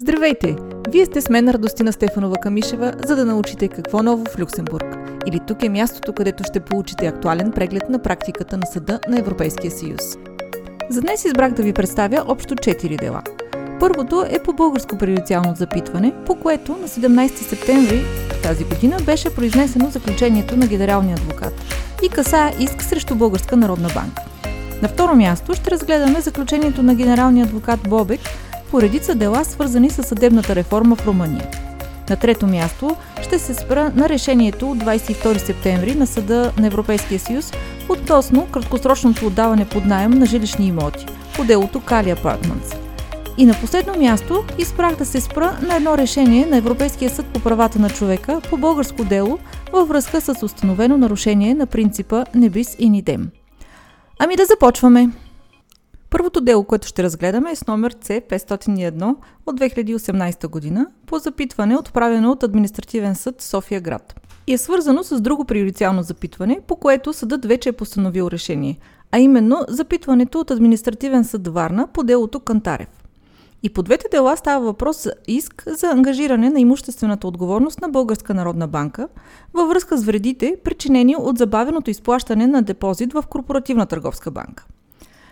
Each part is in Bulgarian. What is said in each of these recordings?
Здравейте! Вие сте с мен Радостина Стефанова Камишева, за да научите какво ново в Люксембург. Или тук е мястото, където ще получите актуален преглед на практиката на Съда на Европейския съюз. За днес избрах да ви представя общо 4 дела. Първото е по българско преюдициално запитване, по което на 17 септември тази година беше произнесено заключението на генералния адвокат и касае иск срещу Българска народна банка. На второ място ще разгледаме заключението на генералния адвокат Бобек по редица дела, свързани с съдебната реформа в Румъния. На трето място ще се спра на решението от 22 септември на Съда на Европейския съюз относно краткосрочното отдаване под найем на жилищни имоти по делото Кали Апартментс. И на последно място изпрах да се спра на едно решение на Европейския съд по правата на човека по българско дело във връзка с установено нарушение на принципа Небис и Нидем. Ами да започваме! Първото дело, което ще разгледаме е с номер C501 от 2018 година по запитване, отправено от Административен съд София град. И е свързано с друго приоритетно запитване, по което съдът вече е постановил решение, а именно запитването от Административен съд Варна по делото Кантарев. И по двете дела става въпрос за иск за ангажиране на имуществената отговорност на Българска народна банка във връзка с вредите, причинени от забавеното изплащане на депозит в Корпоративна търговска банка.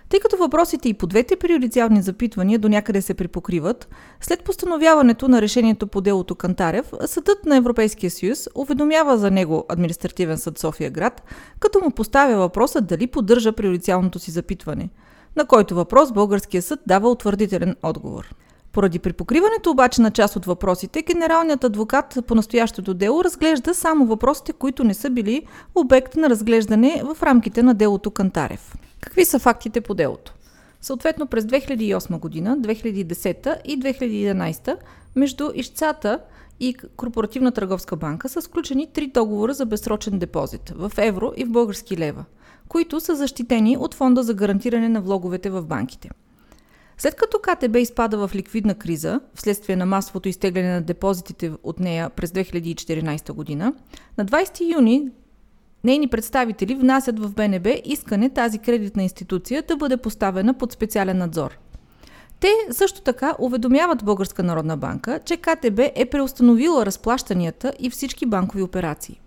Тъй като въпросите и по двете приоритетни запитвания до някъде се припокриват, след постановяването на решението по делото Кантарев, Съдът на Европейския съюз уведомява за него Административен съд София град, като му поставя въпроса дали поддържа приоритетното си запитване, на който въпрос българския съд дава утвърдителен отговор. Поради припокриването обаче на част от въпросите, генералният адвокат по настоящото дело разглежда само въпросите, които не са били обект на разглеждане в рамките на делото Кантарев. Какви са фактите по делото? Съответно през 2008 година, 2010 и 2011 между ищцата и Корпоративна търговска банка са сключени три договора за безсрочен депозит в евро и в български лева, които са защитени от Фонда за гарантиране на влоговете в банките. След като КТБ изпада в ликвидна криза, вследствие на масовото изтегляне на депозитите от нея през 2014 година, на 20 юни Нейни представители внасят в БНБ искане тази кредитна институция да бъде поставена под специален надзор. Те също така уведомяват Българска народна банка, че КТБ е преустановила разплащанията и всички банкови операции.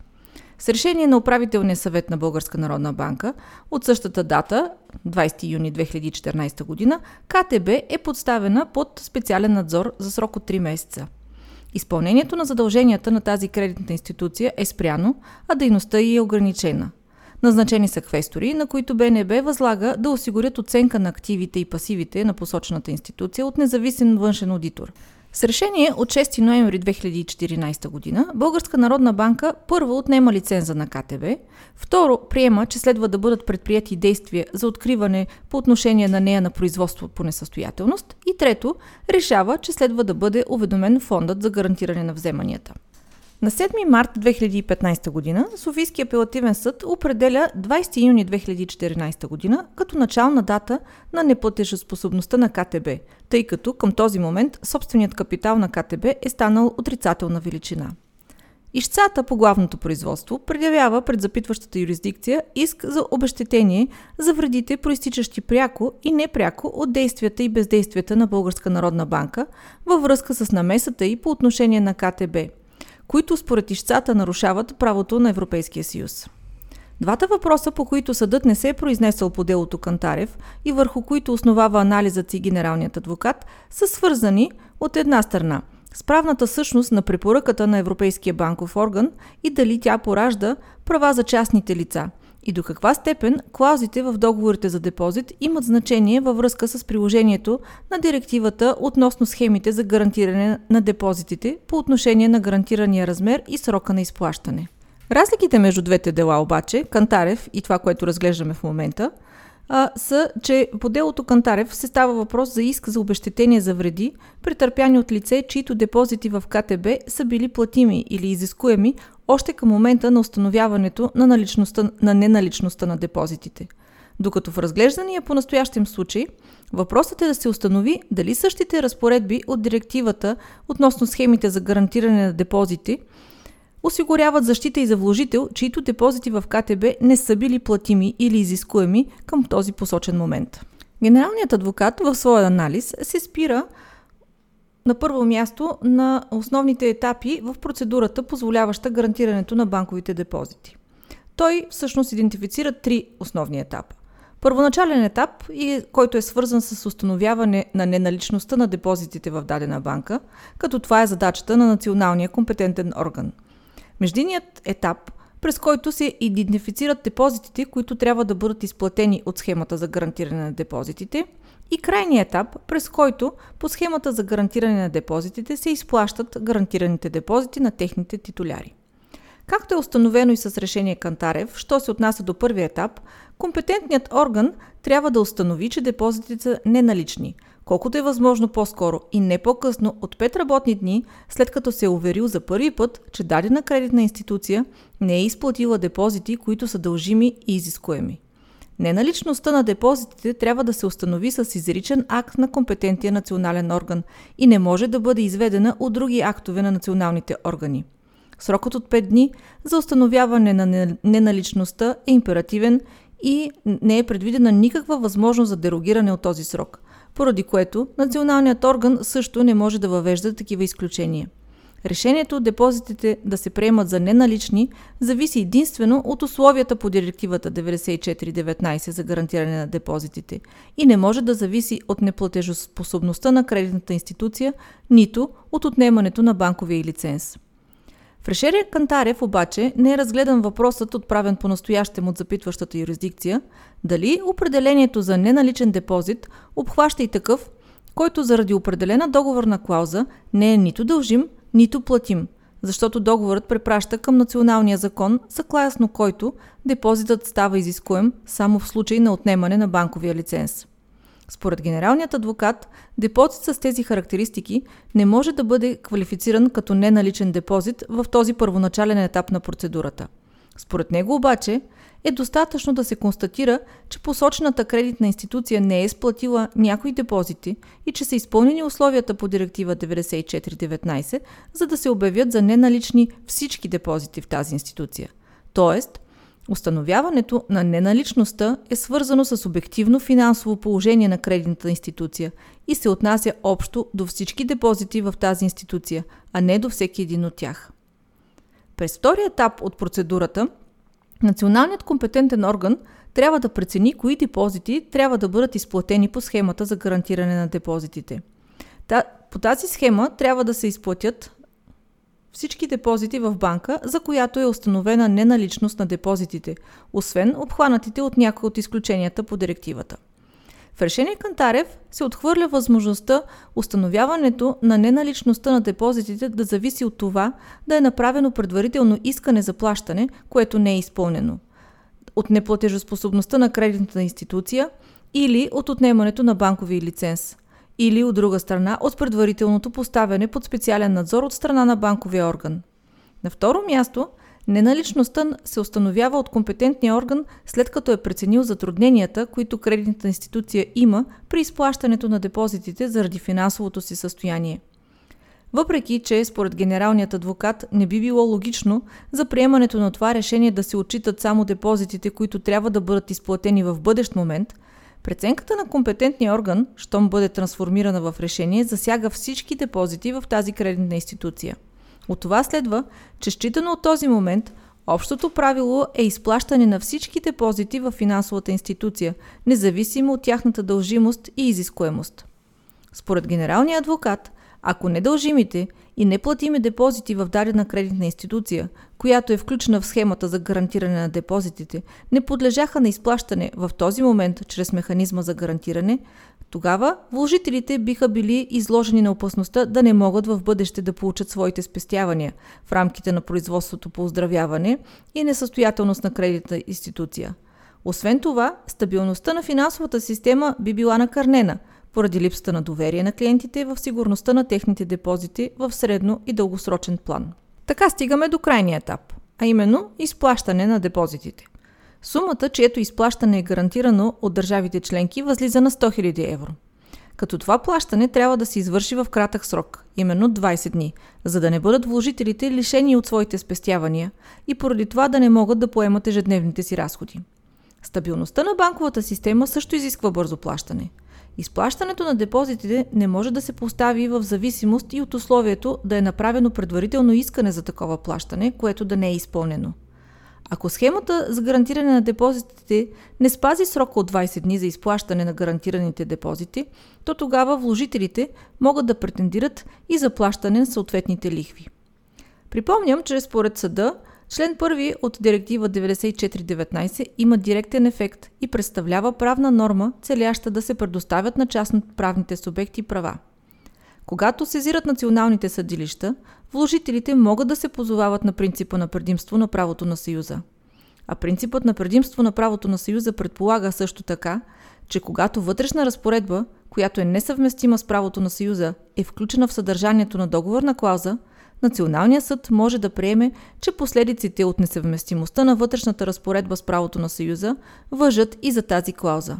С решение на управителния съвет на Българска народна банка от същата дата, 20 юни 2014 година, КТБ е подставена под специален надзор за срок от 3 месеца. Изпълнението на задълженията на тази кредитна институция е спряно, а дейността й е ограничена. Назначени са квестори, на които БНБ възлага да осигурят оценка на активите и пасивите на посочената институция от независим външен аудитор – с решение от 6 ноември 2014 година Българска народна банка първо отнема лиценза на КТБ, второ приема, че следва да бъдат предприяти действия за откриване по отношение на нея на производство по несъстоятелност и трето решава, че следва да бъде уведомен фондът за гарантиране на вземанията. На 7 март 2015 година Софийския апелативен съд определя 20 юни 2014 година като начална дата на неплатежоспособността на КТБ, тъй като към този момент собственият капитал на КТБ е станал отрицателна величина. Ищцата по главното производство предявява пред запитващата юрисдикция иск за обещетение за вредите, проистичащи пряко и непряко от действията и бездействията на Българска народна банка във връзка с намесата и по отношение на КТБ – които според ищцата нарушават правото на Европейския съюз. Двата въпроса, по които съдът не се е произнесъл по делото Кантарев и върху които основава анализът си генералният адвокат, са свързани от една страна с правната същност на препоръката на Европейския банков орган и дали тя поражда права за частните лица – и до каква степен клаузите в договорите за депозит имат значение във връзка с приложението на директивата относно схемите за гарантиране на депозитите по отношение на гарантирания размер и срока на изплащане. Разликите между двете дела обаче, Кантарев и това, което разглеждаме в момента – са, че по делото Кантарев се става въпрос за иск за обещетение за вреди, претърпяни от лице, чието депозити в КТБ са били платими или изискуеми още към момента на установяването на, наличността, на неналичността на депозитите. Докато в разглеждания по настоящем случай, въпросът е да се установи дали същите разпоредби от директивата относно схемите за гарантиране на депозити – осигуряват защита и за вложител, чието депозити в КТБ не са били платими или изискуеми към този посочен момент. Генералният адвокат в своя анализ се спира на първо място на основните етапи в процедурата, позволяваща гарантирането на банковите депозити. Той всъщност идентифицира три основни етапа. Първоначален етап, който е свързан с установяване на неналичността на депозитите в дадена банка, като това е задачата на националния компетентен орган. Междиният етап, през който се идентифицират депозитите, които трябва да бъдат изплатени от схемата за гарантиране на депозитите, и крайният етап, през който по схемата за гарантиране на депозитите се изплащат гарантираните депозити на техните титуляри. Както е установено и с решение Кантарев, що се отнася до първия етап, компетентният орган трябва да установи, че депозитите са неналични, колкото е възможно по-скоро и не по-късно от 5 работни дни, след като се е уверил за първи път, че дадена кредитна институция не е изплатила депозити, които са дължими и изискуеми. Неналичността на депозитите трябва да се установи с изричен акт на компетентния национален орган и не може да бъде изведена от други актове на националните органи. Срокът от 5 дни за установяване на неналичността е императивен и не е предвидена никаква възможност за дерогиране от този срок, поради което националният орган също не може да въвежда такива изключения. Решението депозитите да се приемат за неналични зависи единствено от условията по директивата 9419 за гарантиране на депозитите и не може да зависи от неплатежоспособността на кредитната институция, нито от отнемането на банковия лиценз. В решение Кантарев обаче не е разгледан въпросът, отправен по настоящем от запитващата юрисдикция, дали определението за неналичен депозит обхваща и такъв, който заради определена договорна клауза не е нито дължим, нито платим, защото договорът препраща към националния закон, съгласно който депозитът става изискуем само в случай на отнемане на банковия лиценз. Според генералният адвокат, депозит с тези характеристики не може да бъде квалифициран като неналичен депозит в този първоначален етап на процедурата. Според него обаче е достатъчно да се констатира, че посочената кредитна институция не е изплатила някои депозити и че са изпълнени условията по директива 9419, за да се обявят за неналични всички депозити в тази институция. Тоест, Установяването на неналичността е свързано с обективно финансово положение на кредитната институция и се отнася общо до всички депозити в тази институция, а не до всеки един от тях. През втория етап от процедурата, националният компетентен орган трябва да прецени кои депозити трябва да бъдат изплатени по схемата за гарантиране на депозитите. по тази схема трябва да се изплатят всички депозити в банка, за която е установена неналичност на депозитите, освен обхванатите от някои от изключенията по директивата. В решение Кантарев се отхвърля възможността установяването на неналичността на депозитите да зависи от това да е направено предварително искане за плащане, което не е изпълнено, от неплатежоспособността на кредитната институция или от отнемането на банкови лиценз – или от друга страна от предварителното поставяне под специален надзор от страна на банковия орган. На второ място, неналичността се установява от компетентния орган след като е преценил затрудненията, които кредитната институция има при изплащането на депозитите заради финансовото си състояние. Въпреки, че според генералният адвокат не би било логично за приемането на това решение да се отчитат само депозитите, които трябва да бъдат изплатени в бъдещ момент – Преценката на компетентния орган, щом бъде трансформирана в решение, засяга всички депозити в тази кредитна институция. От това следва, че считано от този момент, общото правило е изплащане на всички депозити в финансовата институция, независимо от тяхната дължимост и изискуемост. Според генералния адвокат, ако недължимите и неплатими депозити в дадена кредитна институция, която е включена в схемата за гарантиране на депозитите, не подлежаха на изплащане в този момент чрез механизма за гарантиране, тогава вложителите биха били изложени на опасността да не могат в бъдеще да получат своите спестявания в рамките на производството по оздравяване и несъстоятелност на кредитна институция. Освен това, стабилността на финансовата система би била накърнена – поради липсата на доверие на клиентите в сигурността на техните депозити в средно и дългосрочен план. Така стигаме до крайния етап, а именно изплащане на депозитите. Сумата, чието изплащане е гарантирано от държавите членки, възлиза на 100 000 евро. Като това плащане трябва да се извърши в кратък срок, именно 20 дни, за да не бъдат вложителите лишени от своите спестявания и поради това да не могат да поемат ежедневните си разходи. Стабилността на банковата система също изисква бързо плащане – Изплащането на депозитите не може да се постави в зависимост и от условието да е направено предварително искане за такова плащане, което да не е изпълнено. Ако схемата за гарантиране на депозитите не спази срока от 20 дни за изплащане на гарантираните депозити, то тогава вложителите могат да претендират и за плащане на съответните лихви. Припомням, че според съда Член 1 от Директива 9419 има директен ефект и представлява правна норма, целяща да се предоставят на частно-правните субекти права. Когато сезират националните съдилища, вложителите могат да се позовават на принципа на предимство на правото на Съюза. А принципът на предимство на правото на Съюза предполага също така, че когато вътрешна разпоредба, която е несъвместима с правото на Съюза, е включена в съдържанието на договорна клауза, Националният съд може да приеме, че последиците от несъвместимостта на вътрешната разпоредба с правото на Съюза въжат и за тази клауза.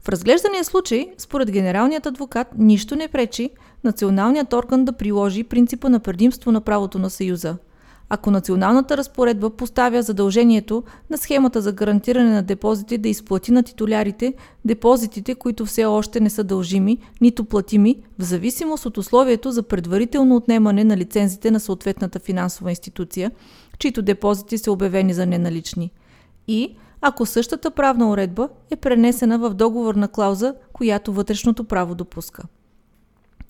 В разглеждания случай, според генералният адвокат, нищо не пречи националният орган да приложи принципа на предимство на правото на Съюза – ако националната разпоредба поставя задължението на схемата за гарантиране на депозити да изплати на титулярите депозитите, които все още не са дължими, нито платими, в зависимост от условието за предварително отнемане на лицензите на съответната финансова институция, чието депозити са обявени за неналични. И ако същата правна уредба е пренесена в договорна клауза, която вътрешното право допуска.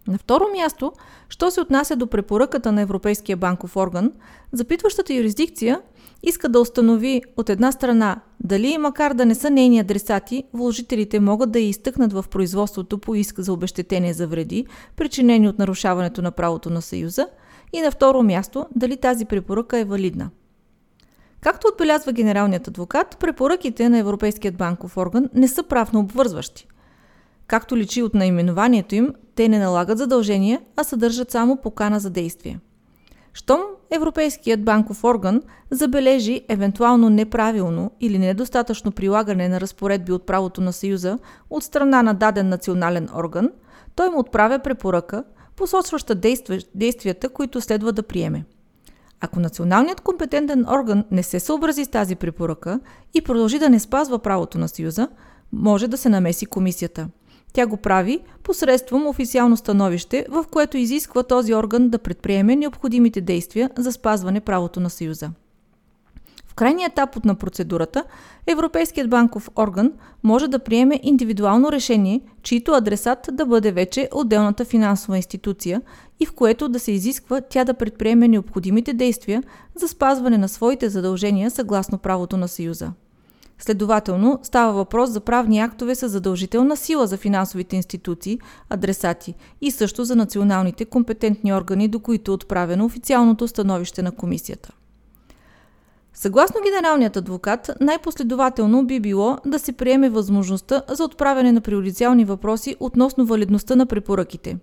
На второ място, що се отнася до препоръката на Европейския банков орган, запитващата юрисдикция иска да установи от една страна дали, макар да не са нейни адресати, вложителите могат да я изтъкнат в производството по иск за обещетение за вреди, причинени от нарушаването на правото на Съюза, и на второ място дали тази препоръка е валидна. Както отбелязва генералният адвокат, препоръките на Европейският банков орган не са правно обвързващи. Както личи от наименованието им, те не налагат задължения, а съдържат само покана за действие. Щом Европейският банков орган забележи евентуално неправилно или недостатъчно прилагане на разпоредби от правото на Съюза от страна на даден национален орган, той му отправя препоръка, посочваща действията, които следва да приеме. Ако националният компетентен орган не се съобрази с тази препоръка и продължи да не спазва правото на Съюза, може да се намеси комисията – тя го прави посредством официално становище, в което изисква този орган да предприеме необходимите действия за спазване правото на Съюза. В крайния етап от на процедурата, Европейският банков орган може да приеме индивидуално решение, чието адресат да бъде вече отделната финансова институция и в което да се изисква тя да предприеме необходимите действия за спазване на своите задължения съгласно правото на Съюза. Следователно, става въпрос за правни актове с задължителна сила за финансовите институции, адресати и също за националните компетентни органи, до които е отправено официалното становище на комисията. Съгласно генералният адвокат, най-последователно би било да се приеме възможността за отправяне на приоритетни въпроси относно валидността на препоръките.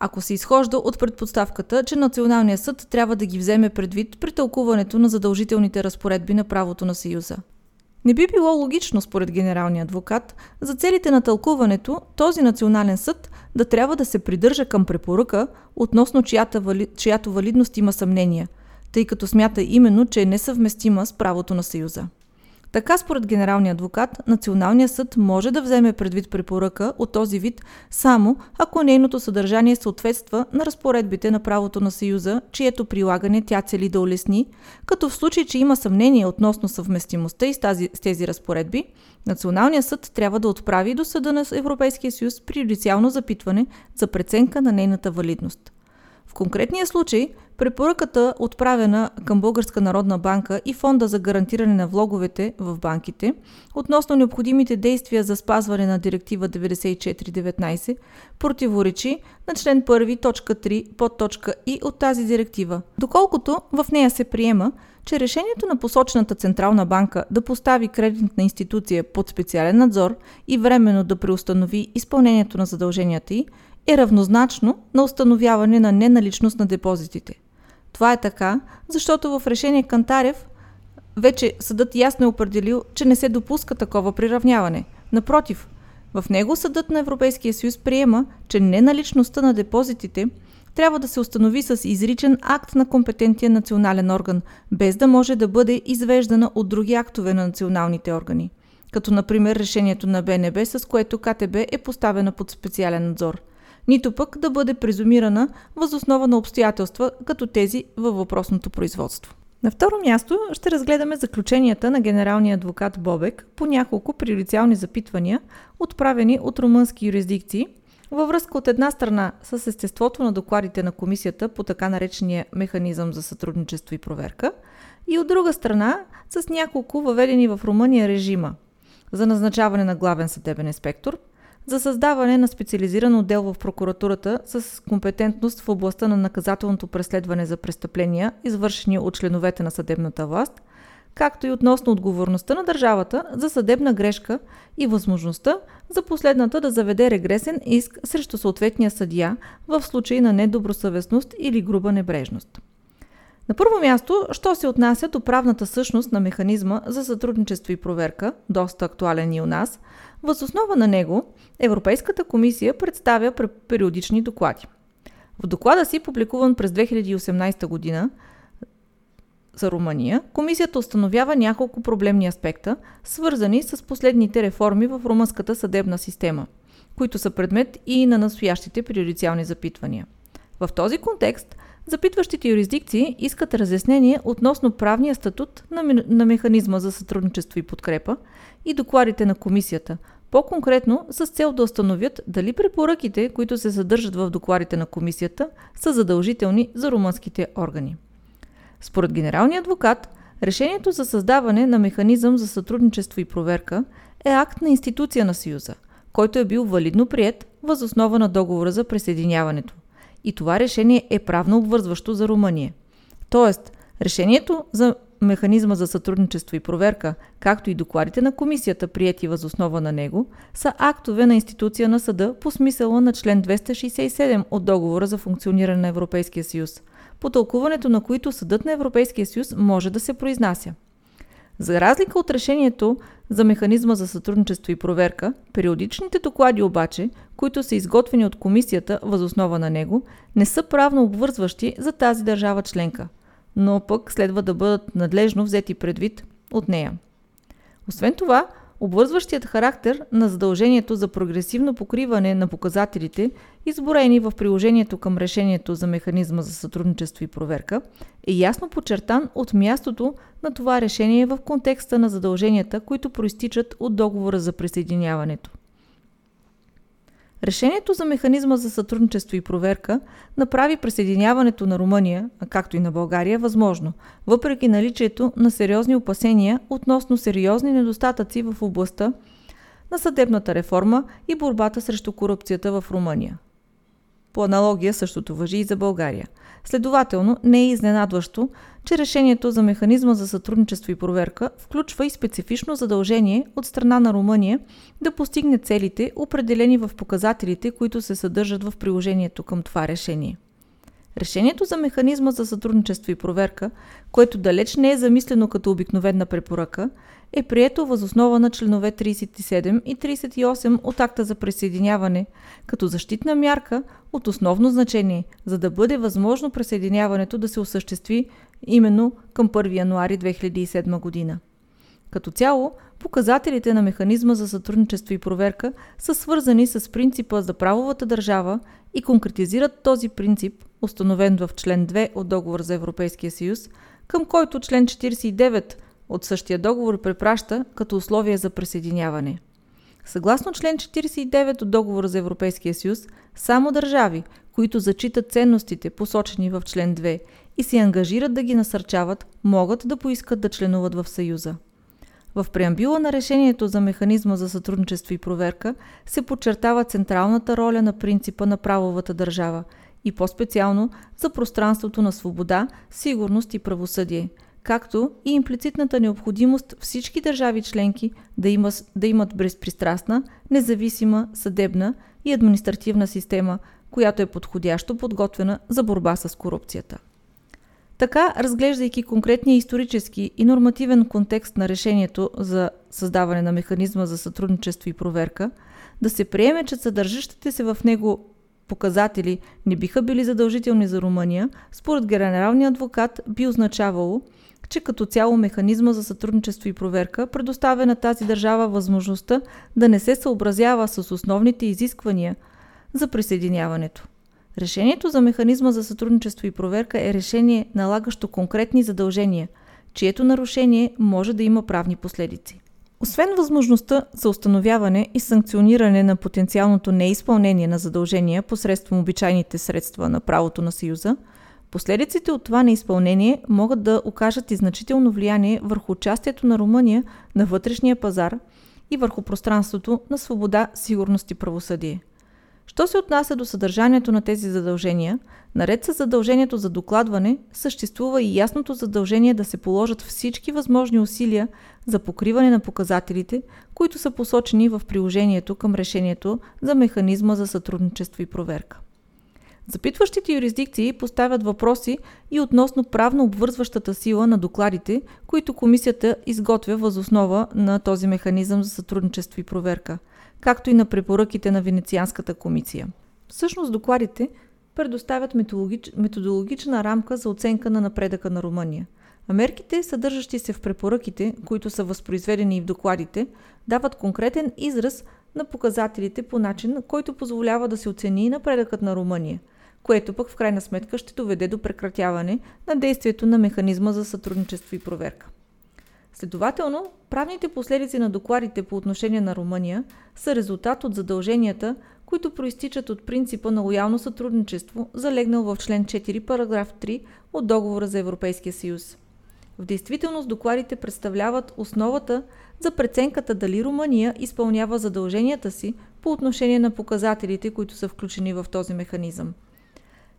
Ако се изхожда от предпоставката, че Националният съд трябва да ги вземе предвид при тълкуването на задължителните разпоредби на правото на Съюза – не би било логично, според генералния адвокат, за целите на тълкуването този национален съд да трябва да се придържа към препоръка, относно чиято, вали... чиято валидност има съмнения, тъй като смята именно, че е несъвместима с правото на Съюза. Така, според генералния адвокат, Националният съд може да вземе предвид препоръка от този вид само ако нейното съдържание съответства на разпоредбите на правото на Съюза, чието прилагане тя цели да улесни, като в случай, че има съмнение относно съвместимостта и с, тази, с тези разпоредби, Националният съд трябва да отправи до Съда на Европейския съюз приоритетно запитване за преценка на нейната валидност. В конкретния случай Препоръката, отправена към Българска народна банка и Фонда за гарантиране на влоговете в банките, относно необходимите действия за спазване на Директива 9419, противоречи на член 1, точка 3, под точка И от тази директива, доколкото в нея се приема, че решението на посочената Централна банка да постави кредитна институция под специален надзор и временно да преустанови изпълнението на задълженията й е равнозначно на установяване на неналичност на депозитите – това е така, защото в решение Кантарев вече съдът ясно е определил, че не се допуска такова приравняване. Напротив, в него съдът на Европейския съюз приема, че неналичността на депозитите трябва да се установи с изричен акт на компетентия национален орган, без да може да бъде извеждана от други актове на националните органи. като например решението на БНБ, с което КТБ е поставена под специален надзор, нито пък да бъде презумирана възоснова на обстоятелства, като тези във въпросното производство. На второ място ще разгледаме заключенията на генералния адвокат Бобек по няколко приоритетни запитвания, отправени от румънски юрисдикции, във връзка от една страна с естеството на докладите на комисията по така наречения механизъм за сътрудничество и проверка и от друга страна с няколко въведени в Румъния режима за назначаване на главен съдебен инспектор, за създаване на специализиран отдел в прокуратурата с компетентност в областта на наказателното преследване за престъпления, извършени от членовете на съдебната власт, както и относно отговорността на държавата за съдебна грешка и възможността за последната да заведе регресен иск срещу съответния съдия в случай на недобросъвестност или груба небрежност. На първо място, що се отнася до правната същност на механизма за сътрудничество и проверка, доста актуален и у нас, възоснова на него Европейската комисия представя периодични доклади. В доклада си, публикуван през 2018 година за Румъния, комисията установява няколко проблемни аспекта, свързани с последните реформи в румънската съдебна система, които са предмет и на настоящите приоритетни запитвания. В този контекст – Запитващите юрисдикции искат разяснение относно правния статут на, на механизма за сътрудничество и подкрепа и докладите на комисията, по-конкретно с цел да установят дали препоръките, които се съдържат в докладите на комисията, са задължителни за румънските органи. Според генералния адвокат, решението за създаване на механизъм за сътрудничество и проверка е акт на институция на Съюза, който е бил валидно прият въз основа на договора за присъединяването и това решение е правно обвързващо за Румъния. Тоест, решението за механизма за сътрудничество и проверка, както и докладите на комисията, прияти възоснова на него, са актове на институция на съда по смисъла на член 267 от договора за функциониране на Европейския съюз, по тълкуването на които съдът на Европейския съюз може да се произнася. За разлика от решението за механизма за сътрудничество и проверка, периодичните доклади обаче, които са изготвени от комисията възоснова на него, не са правно обвързващи за тази държава членка, но пък следва да бъдат надлежно взети предвид от нея. Освен това, Обвързващият характер на задължението за прогресивно покриване на показателите, изброени в приложението към решението за механизма за сътрудничество и проверка, е ясно подчертан от мястото на това решение в контекста на задълженията, които проистичат от договора за присъединяването. Решението за механизма за сътрудничество и проверка направи присъединяването на Румъния, както и на България, възможно, въпреки наличието на сериозни опасения относно сериозни недостатъци в областта на съдебната реформа и борбата срещу корупцията в Румъния. По аналогия същото въжи и за България. Следователно, не е изненадващо, че решението за механизма за сътрудничество и проверка включва и специфично задължение от страна на Румъния да постигне целите, определени в показателите, които се съдържат в приложението към това решение. Решението за механизма за сътрудничество и проверка, което далеч не е замислено като обикновена препоръка, е прието възоснова на членове 37 и 38 от акта за присъединяване, като защитна мярка от основно значение, за да бъде възможно присъединяването да се осъществи именно към 1 януари 2007 година. Като цяло, показателите на механизма за сътрудничество и проверка са свързани с принципа за правовата държава и конкретизират този принцип, установен в член 2 от Договор за Европейския съюз, към който член 49 от същия договор препраща като условие за присъединяване. Съгласно член 49 от Договора за Европейския съюз, само държави, които зачитат ценностите, посочени в член 2 и се ангажират да ги насърчават, могат да поискат да членуват в Съюза. В преамбюла на решението за механизма за сътрудничество и проверка се подчертава централната роля на принципа на правовата държава и по-специално за пространството на свобода, сигурност и правосъдие, както и имплицитната необходимост всички държави членки да, има, да имат безпристрастна, независима съдебна и административна система, която е подходящо подготвена за борба с корупцията. Така, разглеждайки конкретния исторически и нормативен контекст на решението за създаване на механизма за сътрудничество и проверка, да се приеме, че съдържащите се в него показатели не биха били задължителни за Румъния, според генералния адвокат би означавало, че като цяло механизма за сътрудничество и проверка предоставя на тази държава възможността да не се съобразява с основните изисквания за присъединяването. Решението за механизма за сътрудничество и проверка е решение, налагащо конкретни задължения, чието нарушение може да има правни последици. Освен възможността за установяване и санкциониране на потенциалното неизпълнение на задължения посредством обичайните средства на правото на Съюза, последиците от това неизпълнение могат да окажат и значително влияние върху участието на Румъния на вътрешния пазар и върху пространството на свобода, сигурност и правосъдие. Що се отнася до съдържанието на тези задължения, наред с задължението за докладване, съществува и ясното задължение да се положат всички възможни усилия за покриване на показателите, които са посочени в приложението към решението за механизма за сътрудничество и проверка. Запитващите юрисдикции поставят въпроси и относно правно обвързващата сила на докладите, които комисията изготвя възоснова на този механизъм за сътрудничество и проверка – както и на препоръките на Венецианската комисия. Всъщност докладите предоставят методологич... методологична рамка за оценка на напредъка на Румъния. А мерките, съдържащи се в препоръките, които са възпроизведени и в докладите, дават конкретен израз на показателите по начин, който позволява да се оцени напредъкът на Румъния, което пък в крайна сметка ще доведе до прекратяване на действието на механизма за сътрудничество и проверка. Следователно, правните последици на докладите по отношение на Румъния са резултат от задълженията, които проистичат от принципа на лоялно сътрудничество, залегнал в член 4, параграф 3 от Договора за Европейския съюз. В действителност докладите представляват основата за преценката дали Румъния изпълнява задълженията си по отношение на показателите, които са включени в този механизъм.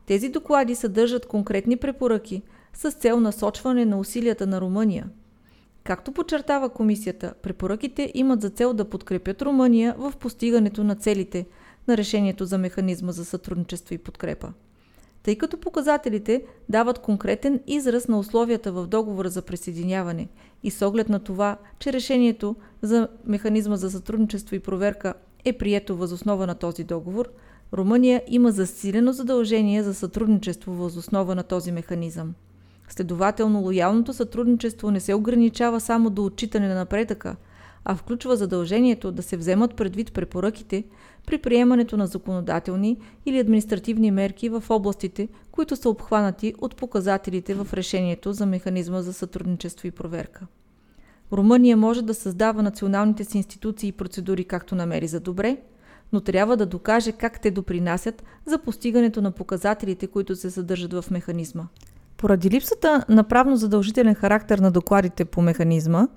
Тези доклади съдържат конкретни препоръки с цел насочване на усилията на Румъния – Както подчертава комисията, препоръките имат за цел да подкрепят Румъния в постигането на целите на решението за механизма за сътрудничество и подкрепа. Тъй като показателите дават конкретен израз на условията в договора за присъединяване и с оглед на това, че решението за механизма за сътрудничество и проверка е прието възоснова на този договор, Румъния има засилено задължение за сътрудничество възоснова на този механизъм. Следователно, лоялното сътрудничество не се ограничава само до отчитане на напредъка, а включва задължението да се вземат предвид препоръките при приемането на законодателни или административни мерки в областите, които са обхванати от показателите в решението за механизма за сътрудничество и проверка. Румъния може да създава националните си институции и процедури както намери за добре, но трябва да докаже как те допринасят за постигането на показателите, които се съдържат в механизма. Поради липсата на правно задължителен характер на докладите по механизма,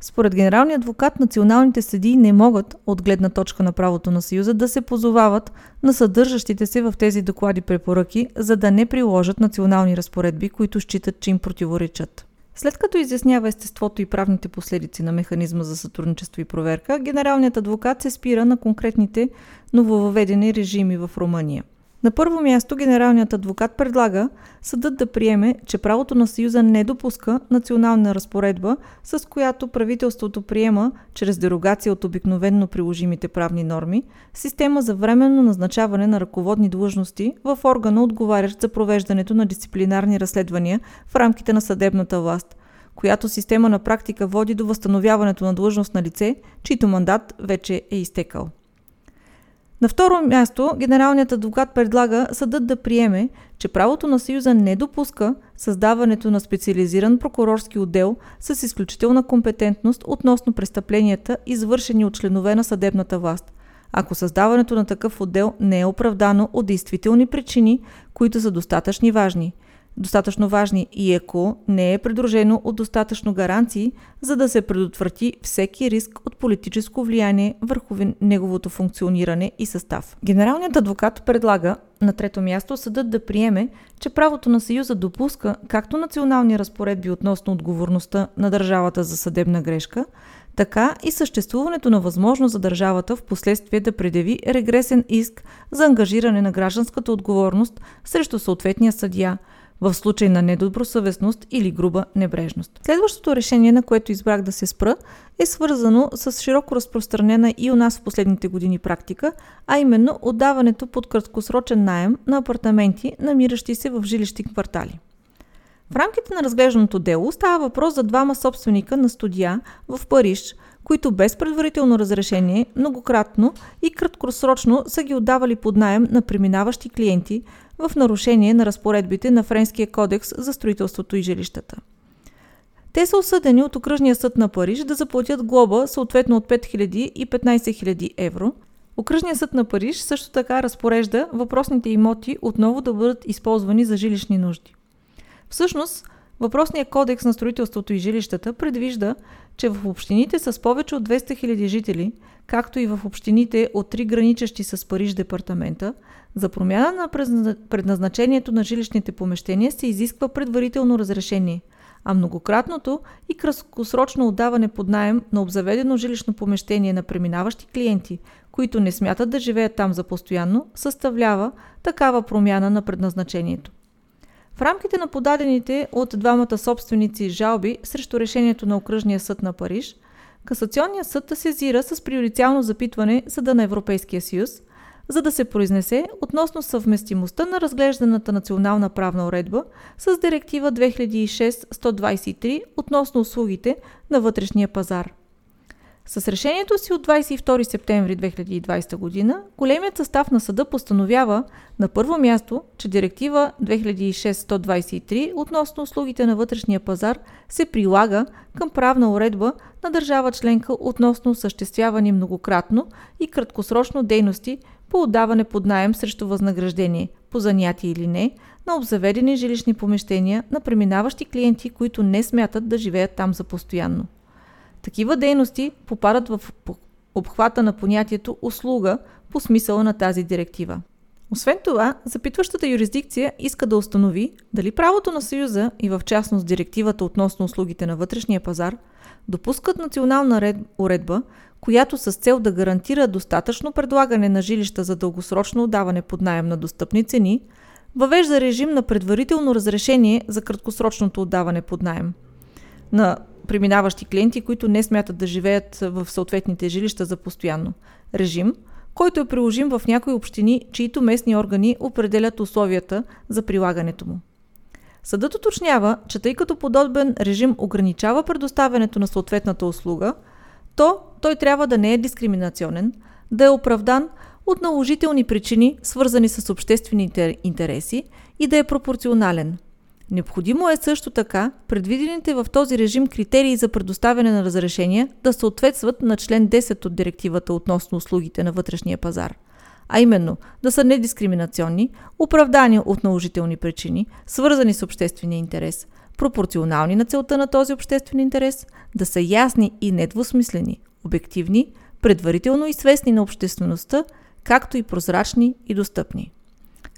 според генералния адвокат националните съдии не могат, от гледна точка на правото на Съюза, да се позовават на съдържащите се в тези доклади препоръки, за да не приложат национални разпоредби, които считат, че им противоречат. След като изяснява естеството и правните последици на механизма за сътрудничество и проверка, генералният адвокат се спира на конкретните нововведени режими в Румъния – на първо място генералният адвокат предлага съдът да приеме, че правото на Съюза не допуска национална разпоредба, с която правителството приема, чрез дерогация от обикновенно приложимите правни норми, система за временно назначаване на ръководни длъжности в органа, отговарящ за провеждането на дисциплинарни разследвания в рамките на съдебната власт, която система на практика води до възстановяването на длъжност на лице, чийто мандат вече е изтекал. На второ място, генералният адвокат предлага съдът да приеме, че правото на Съюза не допуска създаването на специализиран прокурорски отдел с изключителна компетентност относно престъпленията, извършени от членове на съдебната власт, ако създаването на такъв отдел не е оправдано от действителни причини, които са достатъчни важни – достатъчно важни и ако не е придружено от достатъчно гаранции, за да се предотврати всеки риск от политическо влияние върху неговото функциониране и състав. Генералният адвокат предлага на трето място съдът да приеме, че правото на Съюза допуска както национални разпоредби относно отговорността на държавата за съдебна грешка, така и съществуването на възможност за държавата в последствие да предяви регресен иск за ангажиране на гражданската отговорност срещу съответния съдия – в случай на недобросъвестност или груба небрежност. Следващото решение, на което избрах да се спра, е свързано с широко разпространена и у нас в последните години практика, а именно отдаването под краткосрочен найем на апартаменти, намиращи се в жилищни квартали. В рамките на разглежданото дело става въпрос за двама собственика на студия в Париж, които без предварително разрешение многократно и краткосрочно са ги отдавали под найем на преминаващи клиенти в нарушение на разпоредбите на Френския кодекс за строителството и жилищата. Те са осъдени от Окръжния съд на Париж да заплатят глоба съответно от 5000 и 15 000 евро. Окръжният съд на Париж също така разпорежда въпросните имоти отново да бъдат използвани за жилищни нужди. Всъщност, въпросният кодекс на строителството и жилищата предвижда, че в общините с повече от 200 000 жители, както и в общините от три граничещи с Париж департамента, за промяна на предназначението на жилищните помещения се изисква предварително разрешение – а многократното и краткосрочно отдаване под найем на обзаведено жилищно помещение на преминаващи клиенти, които не смятат да живеят там за постоянно, съставлява такава промяна на предназначението. В рамките на подадените от двамата собственици жалби срещу решението на Окръжния съд на Париж, Касационният съд сезира с приоритетно запитване Съда на Европейския съюз – за да се произнесе относно съвместимостта на разглежданата национална правна уредба с Директива 2006-123 относно услугите на вътрешния пазар. С решението си от 22 септември 2020 г. големият състав на съда постановява на първо място, че Директива 2006-123 относно услугите на вътрешния пазар се прилага към правна уредба на държава членка относно осъществявани многократно и краткосрочно дейности по отдаване под найем срещу възнаграждение, по занятие или не, на обзаведени жилищни помещения на преминаващи клиенти, които не смятат да живеят там за постоянно. Такива дейности попадат в обхвата на понятието услуга по смисъла на тази директива. Освен това, запитващата юрисдикция иска да установи дали правото на Съюза и в частност директивата относно услугите на вътрешния пазар допускат национална уредба, която с цел да гарантира достатъчно предлагане на жилища за дългосрочно отдаване под найем на достъпни цени, въвежда режим на предварително разрешение за краткосрочното отдаване под найем на преминаващи клиенти, които не смятат да живеят в съответните жилища за постоянно. Режим, който е приложим в някои общини, чието местни органи определят условията за прилагането му. Съдът уточнява, че тъй като подобен режим ограничава предоставянето на съответната услуга – то той трябва да не е дискриминационен, да е оправдан от наложителни причини, свързани с обществените интереси и да е пропорционален. Необходимо е също така предвидените в този режим критерии за предоставяне на разрешения да съответстват на член 10 от директивата относно услугите на вътрешния пазар – а именно да са недискриминационни, оправдани от наложителни причини, свързани с обществения интерес, пропорционални на целта на този обществен интерес, да са ясни и недвусмислени, обективни, предварително известни на обществеността, както и прозрачни и достъпни.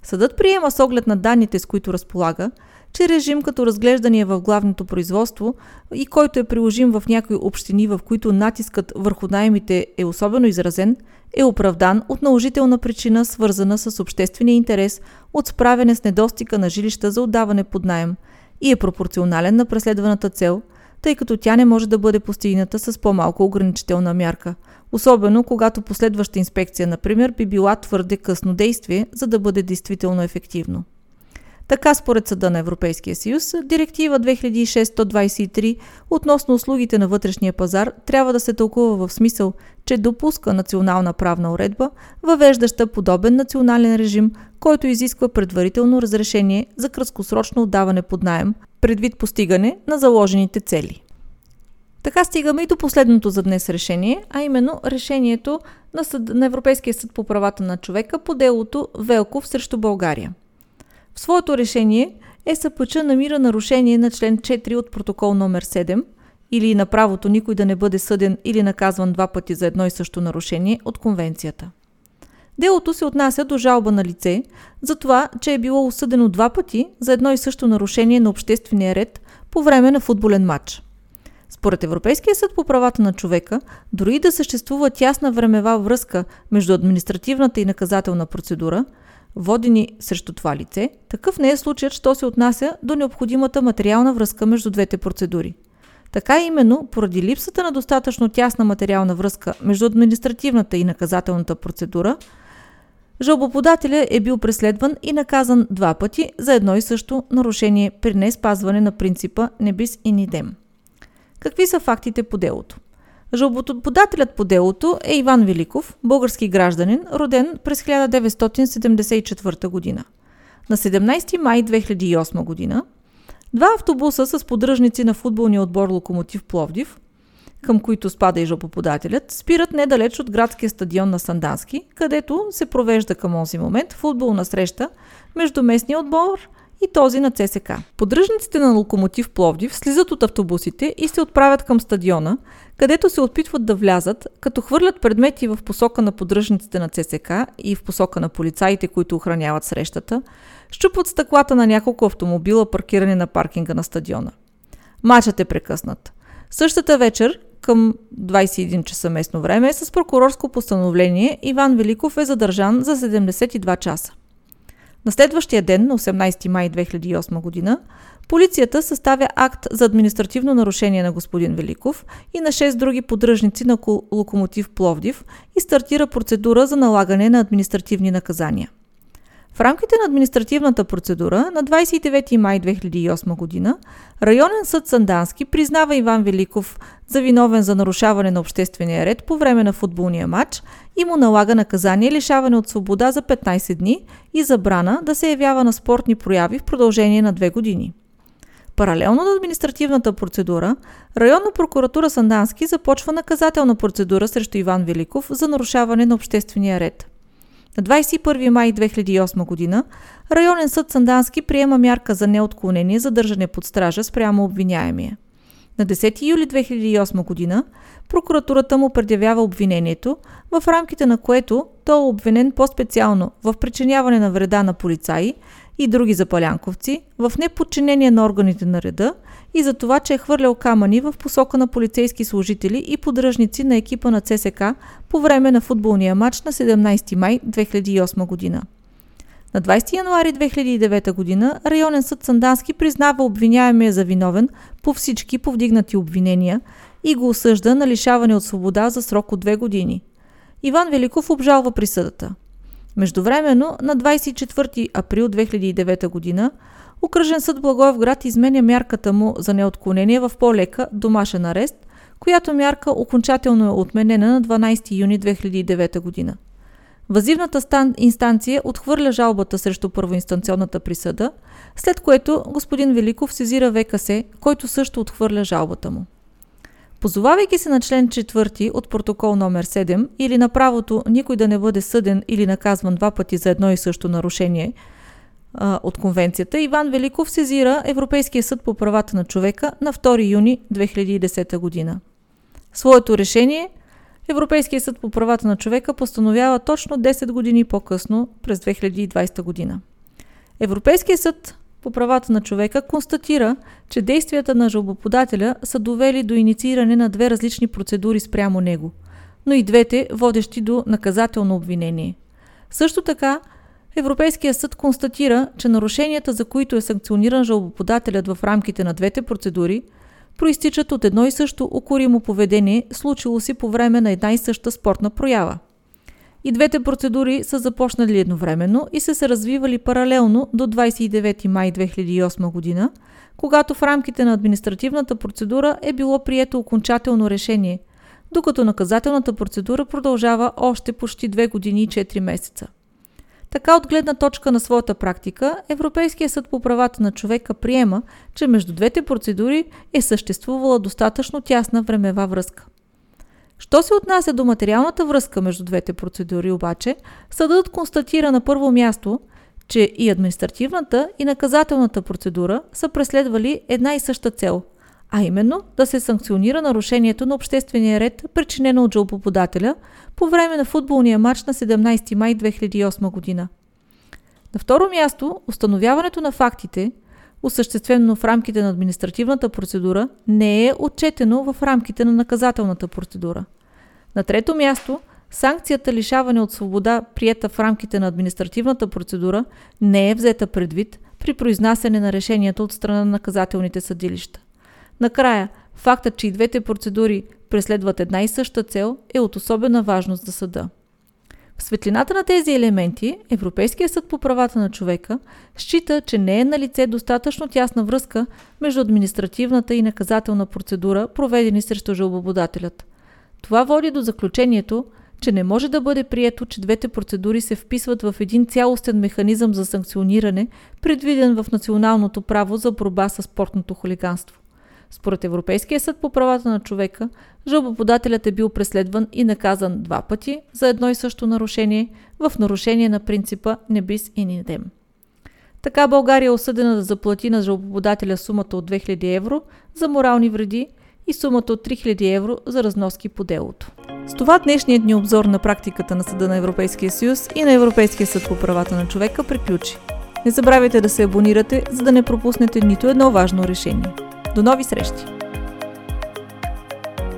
Съдът приема с оглед на данните, с които разполага, че режим като разглеждания в главното производство и който е приложим в някои общини, в които натискът върху наймите е особено изразен, е оправдан от наложителна причина, свързана с обществения интерес от справяне с недостига на жилища за отдаване под найем – и е пропорционален на преследваната цел, тъй като тя не може да бъде постигната с по-малко ограничителна мярка, особено когато последваща инспекция, например, би била твърде късно действие, за да бъде действително ефективно. Така според Съда на Европейския съюз, Директива 2623 относно услугите на вътрешния пазар трябва да се тълкува в смисъл, че допуска национална правна уредба, въвеждаща подобен национален режим, който изисква предварително разрешение за краткосрочно отдаване под найем, предвид постигане на заложените цели. Така стигаме и до последното за днес решение, а именно решението на, съд, на Европейския съд по правата на човека по делото Велков срещу България. В своето решение ЕСПЧ намира нарушение на член 4 от протокол номер 7 или на правото никой да не бъде съден или наказван два пъти за едно и също нарушение от конвенцията. Делото се отнася до жалба на лице за това, че е било осъдено два пъти за едно и също нарушение на обществения ред по време на футболен матч. Според Европейския съд по правата на човека, дори да съществува тясна времева връзка между административната и наказателна процедура, водени срещу това лице, такъв не е случаят, що се отнася до необходимата материална връзка между двете процедури. Така именно, поради липсата на достатъчно тясна материална връзка между административната и наказателната процедура, Жалбоподателя е бил преследван и наказан два пъти за едно и също нарушение при не спазване на принципа Небис и Нидем. Какви са фактите по делото? Жалбоподателят по делото е Иван Великов, български гражданин, роден през 1974 година. На 17 май 2008 година два автобуса с поддръжници на футболния отбор Локомотив Пловдив, към които спада и жалбоподателят, спират недалеч от градския стадион на Сандански, където се провежда към този момент футболна среща между местния отбор и този на ЦСК. Поддръжниците на Локомотив Пловдив слизат от автобусите и се отправят към стадиона, където се опитват да влязат, като хвърлят предмети в посока на поддръжниците на ЦСК и в посока на полицаите, които охраняват срещата, щупват стъклата на няколко автомобила, паркирани на паркинга на стадиона. Мачът е прекъснат. Същата вечер, към 21 часа местно време, с прокурорско постановление Иван Великов е задържан за 72 часа. На следващия ден, на 18 май 2008 година, полицията съставя акт за административно нарушение на господин Великов и на 6 други поддръжници на локомотив Пловдив и стартира процедура за налагане на административни наказания. В рамките на административната процедура на 29 май 2008 година районен съд Сандански признава Иван Великов за виновен за нарушаване на обществения ред по време на футболния матч и му налага наказание лишаване от свобода за 15 дни и забрана да се явява на спортни прояви в продължение на две години. Паралелно на административната процедура, районна прокуратура Сандански започва наказателна процедура срещу Иван Великов за нарушаване на обществения ред – на 21 май 2008 година районен съд Сандански приема мярка за неотклонение за държане под стража спрямо обвиняемия. На 10 юли 2008 година прокуратурата му предявява обвинението, в рамките на което той е обвинен по-специално в причиняване на вреда на полицаи и други запалянковци, в неподчинение на органите на реда и за това, че е хвърлял камъни в посока на полицейски служители и поддръжници на екипа на ЦСК по време на футболния матч на 17 май 2008 година. На 20 януари 2009 година районен съд Сандански признава обвиняемия за виновен по всички повдигнати обвинения и го осъжда на лишаване от свобода за срок от две години. Иван Великов обжалва присъдата. Междувременно, на 24 април 2009 година, Окръжен съд Благоевград изменя мярката му за неотклонение в по-лека домашен арест, която мярка окончателно е отменена на 12 юни 2009 година. Възивната стан инстанция отхвърля жалбата срещу първоинстанционната присъда, след което господин Великов сезира ВКС, който също отхвърля жалбата му. Позовавайки се на член 4 от протокол номер 7 или на правото никой да не бъде съден или наказван два пъти за едно и също нарушение а, от конвенцията, Иван Великов сезира Европейския съд по правата на човека на 2 юни 2010 година. Своето решение Европейския съд по правата на човека постановява точно 10 години по-късно, през 2020 година. Европейския съд по правата на човека констатира, че действията на жалбоподателя са довели до иницииране на две различни процедури спрямо него, но и двете водещи до наказателно обвинение. Също така, Европейския съд констатира, че нарушенията, за които е санкциониран жалбоподателят в рамките на двете процедури, проистичат от едно и също укоримо поведение, случило си по време на една и съща спортна проява – и двете процедури са започнали едновременно и са се развивали паралелно до 29 май 2008 година, когато в рамките на административната процедура е било прието окончателно решение, докато наказателната процедура продължава още почти 2 години и 4 месеца. Така от гледна точка на своята практика, Европейския съд по правата на човека приема, че между двете процедури е съществувала достатъчно тясна времева връзка. Що се отнася до материалната връзка между двете процедури обаче, съдът констатира на първо място, че и административната и наказателната процедура са преследвали една и съща цел, а именно да се санкционира нарушението на обществения ред, причинено от жалбоподателя по време на футболния матч на 17 май 2008 година. На второ място, установяването на фактите – осъществено в рамките на административната процедура, не е отчетено в рамките на наказателната процедура. На трето място, санкцията лишаване от свобода, приета в рамките на административната процедура, не е взета предвид при произнасяне на решението от страна на наказателните съдилища. Накрая, фактът, че и двете процедури преследват една и съща цел, е от особена важност за съда. В светлината на тези елементи, Европейския съд по правата на човека счита, че не е на лице достатъчно тясна връзка между административната и наказателна процедура, проведени срещу жалбоподателят. Това води до заключението, че не може да бъде прието, че двете процедури се вписват в един цялостен механизъм за санкциониране, предвиден в националното право за борба с спортното хулиганство. Според Европейския съд по правата на човека, жалбоподателят е бил преследван и наказан два пъти за едно и също нарушение в нарушение на принципа не бис и нидем. Така България е осъдена да заплати на жалбоподателя сумата от 2000 евро за морални вреди и сумата от 3000 евро за разноски по делото. С това днешният ни обзор на практиката на Съда на Европейския съюз и на Европейския съд по правата на човека приключи. Не забравяйте да се абонирате, за да не пропуснете нито едно важно решение. До нови срещи!